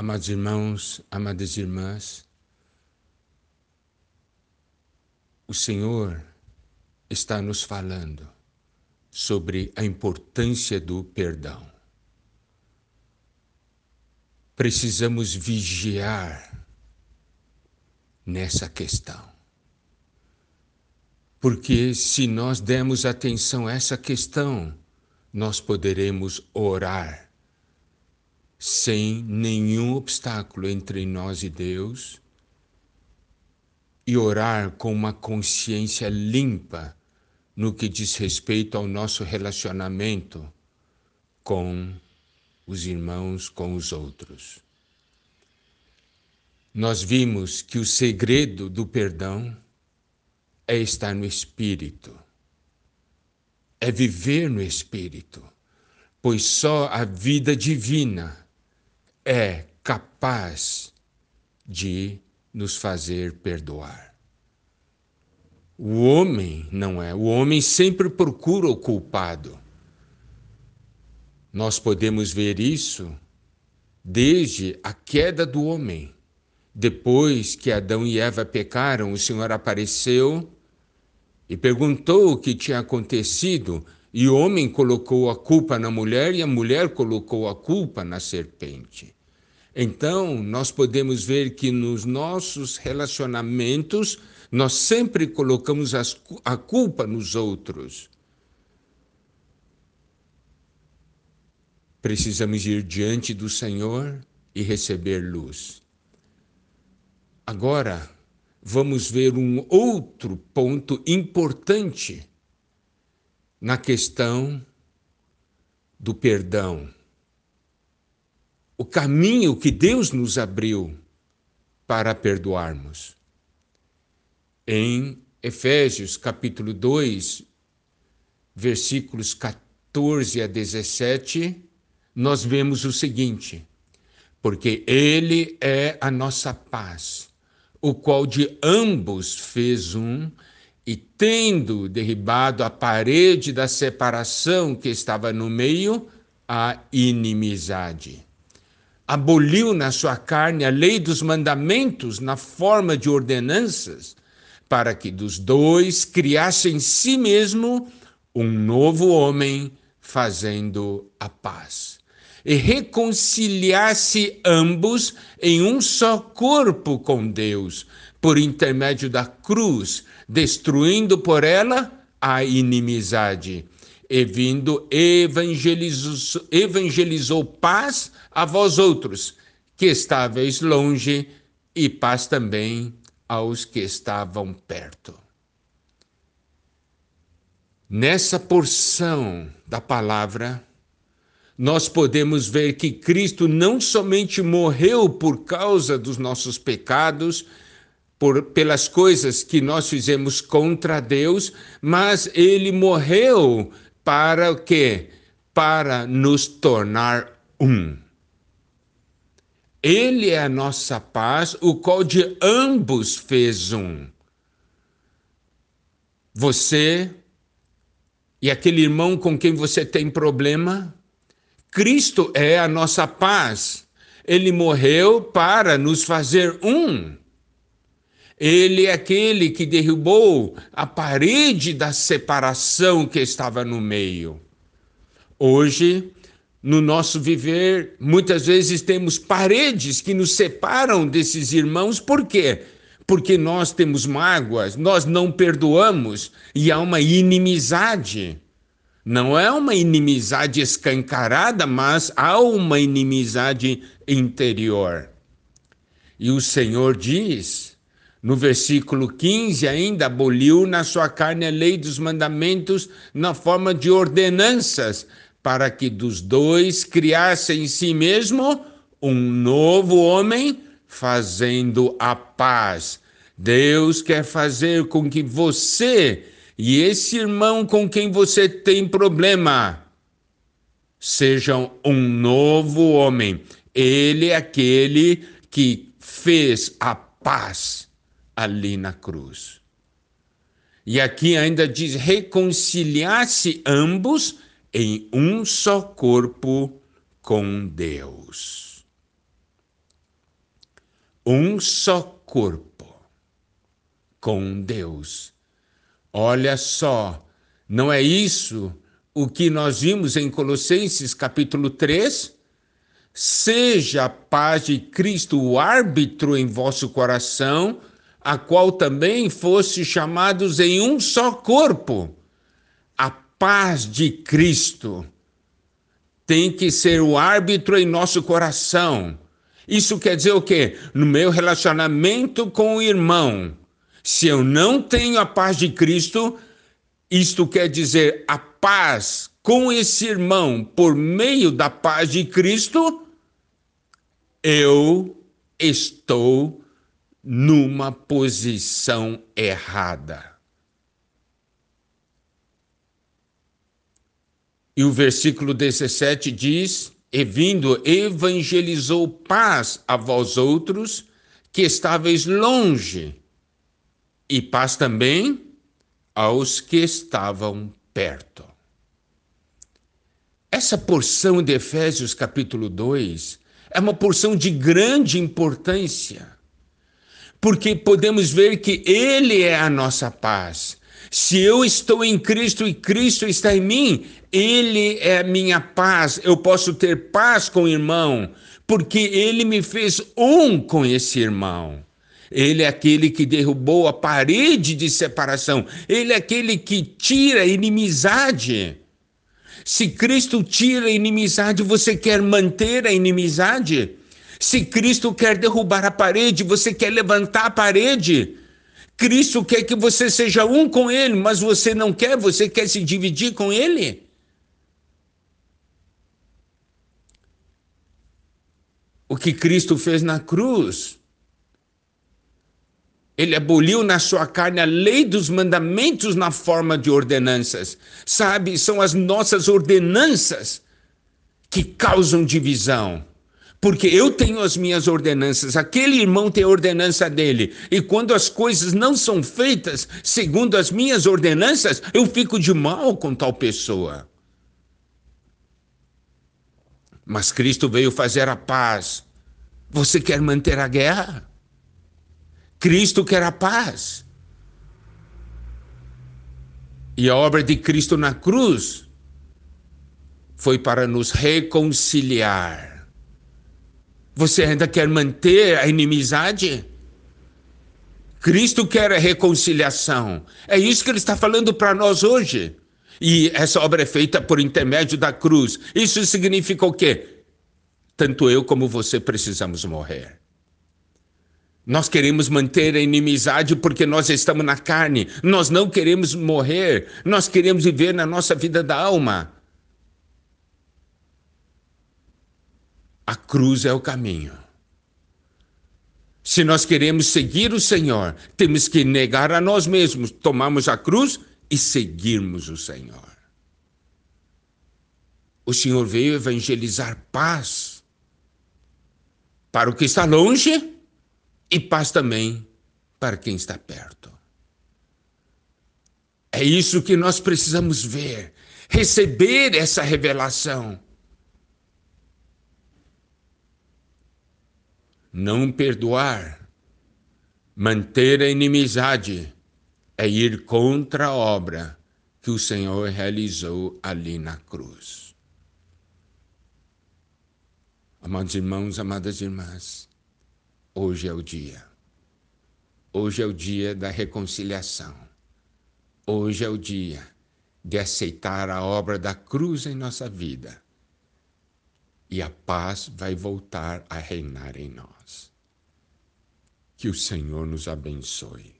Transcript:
Amados irmãos, amadas irmãs, o Senhor está nos falando sobre a importância do perdão. Precisamos vigiar nessa questão. Porque se nós dermos atenção a essa questão, nós poderemos orar sem nenhum obstáculo entre nós e Deus e orar com uma consciência limpa no que diz respeito ao nosso relacionamento com os irmãos, com os outros. Nós vimos que o segredo do perdão é estar no Espírito, é viver no Espírito, pois só a vida divina é capaz de nos fazer perdoar. O homem não é. O homem sempre procura o culpado. Nós podemos ver isso desde a queda do homem. Depois que Adão e Eva pecaram, o Senhor apareceu e perguntou o que tinha acontecido, e o homem colocou a culpa na mulher e a mulher colocou a culpa na serpente. Então, nós podemos ver que nos nossos relacionamentos, nós sempre colocamos as, a culpa nos outros. Precisamos ir diante do Senhor e receber luz. Agora, vamos ver um outro ponto importante na questão do perdão o caminho que Deus nos abriu para perdoarmos. Em Efésios capítulo 2, versículos 14 a 17, nós vemos o seguinte: porque Ele é a nossa paz, o qual de ambos fez um, e tendo derribado a parede da separação que estava no meio, a inimizade aboliu na sua carne a lei dos mandamentos na forma de ordenanças, para que dos dois criasse em si mesmo um novo homem, fazendo a paz. E reconciliasse ambos em um só corpo com Deus, por intermédio da cruz, destruindo por ela a inimizade e vindo evangelizou, evangelizou paz a vós outros, que estáveis longe, e paz também aos que estavam perto. Nessa porção da palavra, nós podemos ver que Cristo não somente morreu por causa dos nossos pecados, por, pelas coisas que nós fizemos contra Deus, mas ele morreu para o quê? Para nos tornar um. Ele é a nossa paz, o qual de ambos fez um. Você e aquele irmão com quem você tem problema, Cristo é a nossa paz. Ele morreu para nos fazer um. Ele é aquele que derrubou a parede da separação que estava no meio. Hoje, no nosso viver, muitas vezes temos paredes que nos separam desses irmãos, por quê? Porque nós temos mágoas, nós não perdoamos e há uma inimizade. Não é uma inimizade escancarada, mas há uma inimizade interior. E o Senhor diz no versículo 15, ainda aboliu na sua carne a lei dos mandamentos na forma de ordenanças, para que dos dois criasse em si mesmo um novo homem, fazendo a paz. Deus quer fazer com que você e esse irmão com quem você tem problema sejam um novo homem. Ele é aquele que fez a paz ali na cruz. E aqui ainda diz: reconciliar-se ambos em um só corpo com Deus. um só corpo com Deus. Olha só, não é isso o que nós vimos em Colossenses capítulo 3? Seja a paz de Cristo o árbitro em vosso coração, a qual também fosse chamados em um só corpo. A paz de Cristo tem que ser o árbitro em nosso coração. Isso quer dizer o quê? No meu relacionamento com o irmão, se eu não tenho a paz de Cristo, isto quer dizer a paz com esse irmão por meio da paz de Cristo, eu estou numa posição errada. E o versículo 17 diz: E vindo, evangelizou paz a vós outros que estáveis longe, e paz também aos que estavam perto. Essa porção de Efésios capítulo 2 é uma porção de grande importância, porque podemos ver que Ele é a nossa paz. Se eu estou em Cristo e Cristo está em mim, Ele é minha paz. Eu posso ter paz com o irmão, porque Ele me fez um com esse irmão. Ele é aquele que derrubou a parede de separação. Ele é aquele que tira a inimizade. Se Cristo tira a inimizade, você quer manter a inimizade? Se Cristo quer derrubar a parede, você quer levantar a parede? Cristo quer que você seja um com Ele, mas você não quer, você quer se dividir com Ele? O que Cristo fez na cruz. Ele aboliu na sua carne a lei dos mandamentos na forma de ordenanças. Sabe, são as nossas ordenanças que causam divisão porque eu tenho as minhas ordenanças, aquele irmão tem a ordenança dele, e quando as coisas não são feitas segundo as minhas ordenanças, eu fico de mal com tal pessoa. Mas Cristo veio fazer a paz. Você quer manter a guerra? Cristo quer a paz. E a obra de Cristo na cruz foi para nos reconciliar você ainda quer manter a inimizade? Cristo quer a reconciliação. É isso que ele está falando para nós hoje. E essa obra é feita por intermédio da cruz. Isso significa o quê? Tanto eu como você precisamos morrer. Nós queremos manter a inimizade porque nós estamos na carne. Nós não queremos morrer. Nós queremos viver na nossa vida da alma. A cruz é o caminho. Se nós queremos seguir o Senhor, temos que negar a nós mesmos, tomarmos a cruz e seguirmos o Senhor. O Senhor veio evangelizar paz para o que está longe e paz também para quem está perto. É isso que nós precisamos ver, receber essa revelação. Não perdoar, manter a inimizade, é ir contra a obra que o Senhor realizou ali na cruz. Amados irmãos, amadas irmãs, hoje é o dia. Hoje é o dia da reconciliação. Hoje é o dia de aceitar a obra da cruz em nossa vida e a paz vai voltar a reinar em nós. Que o Senhor nos abençoe.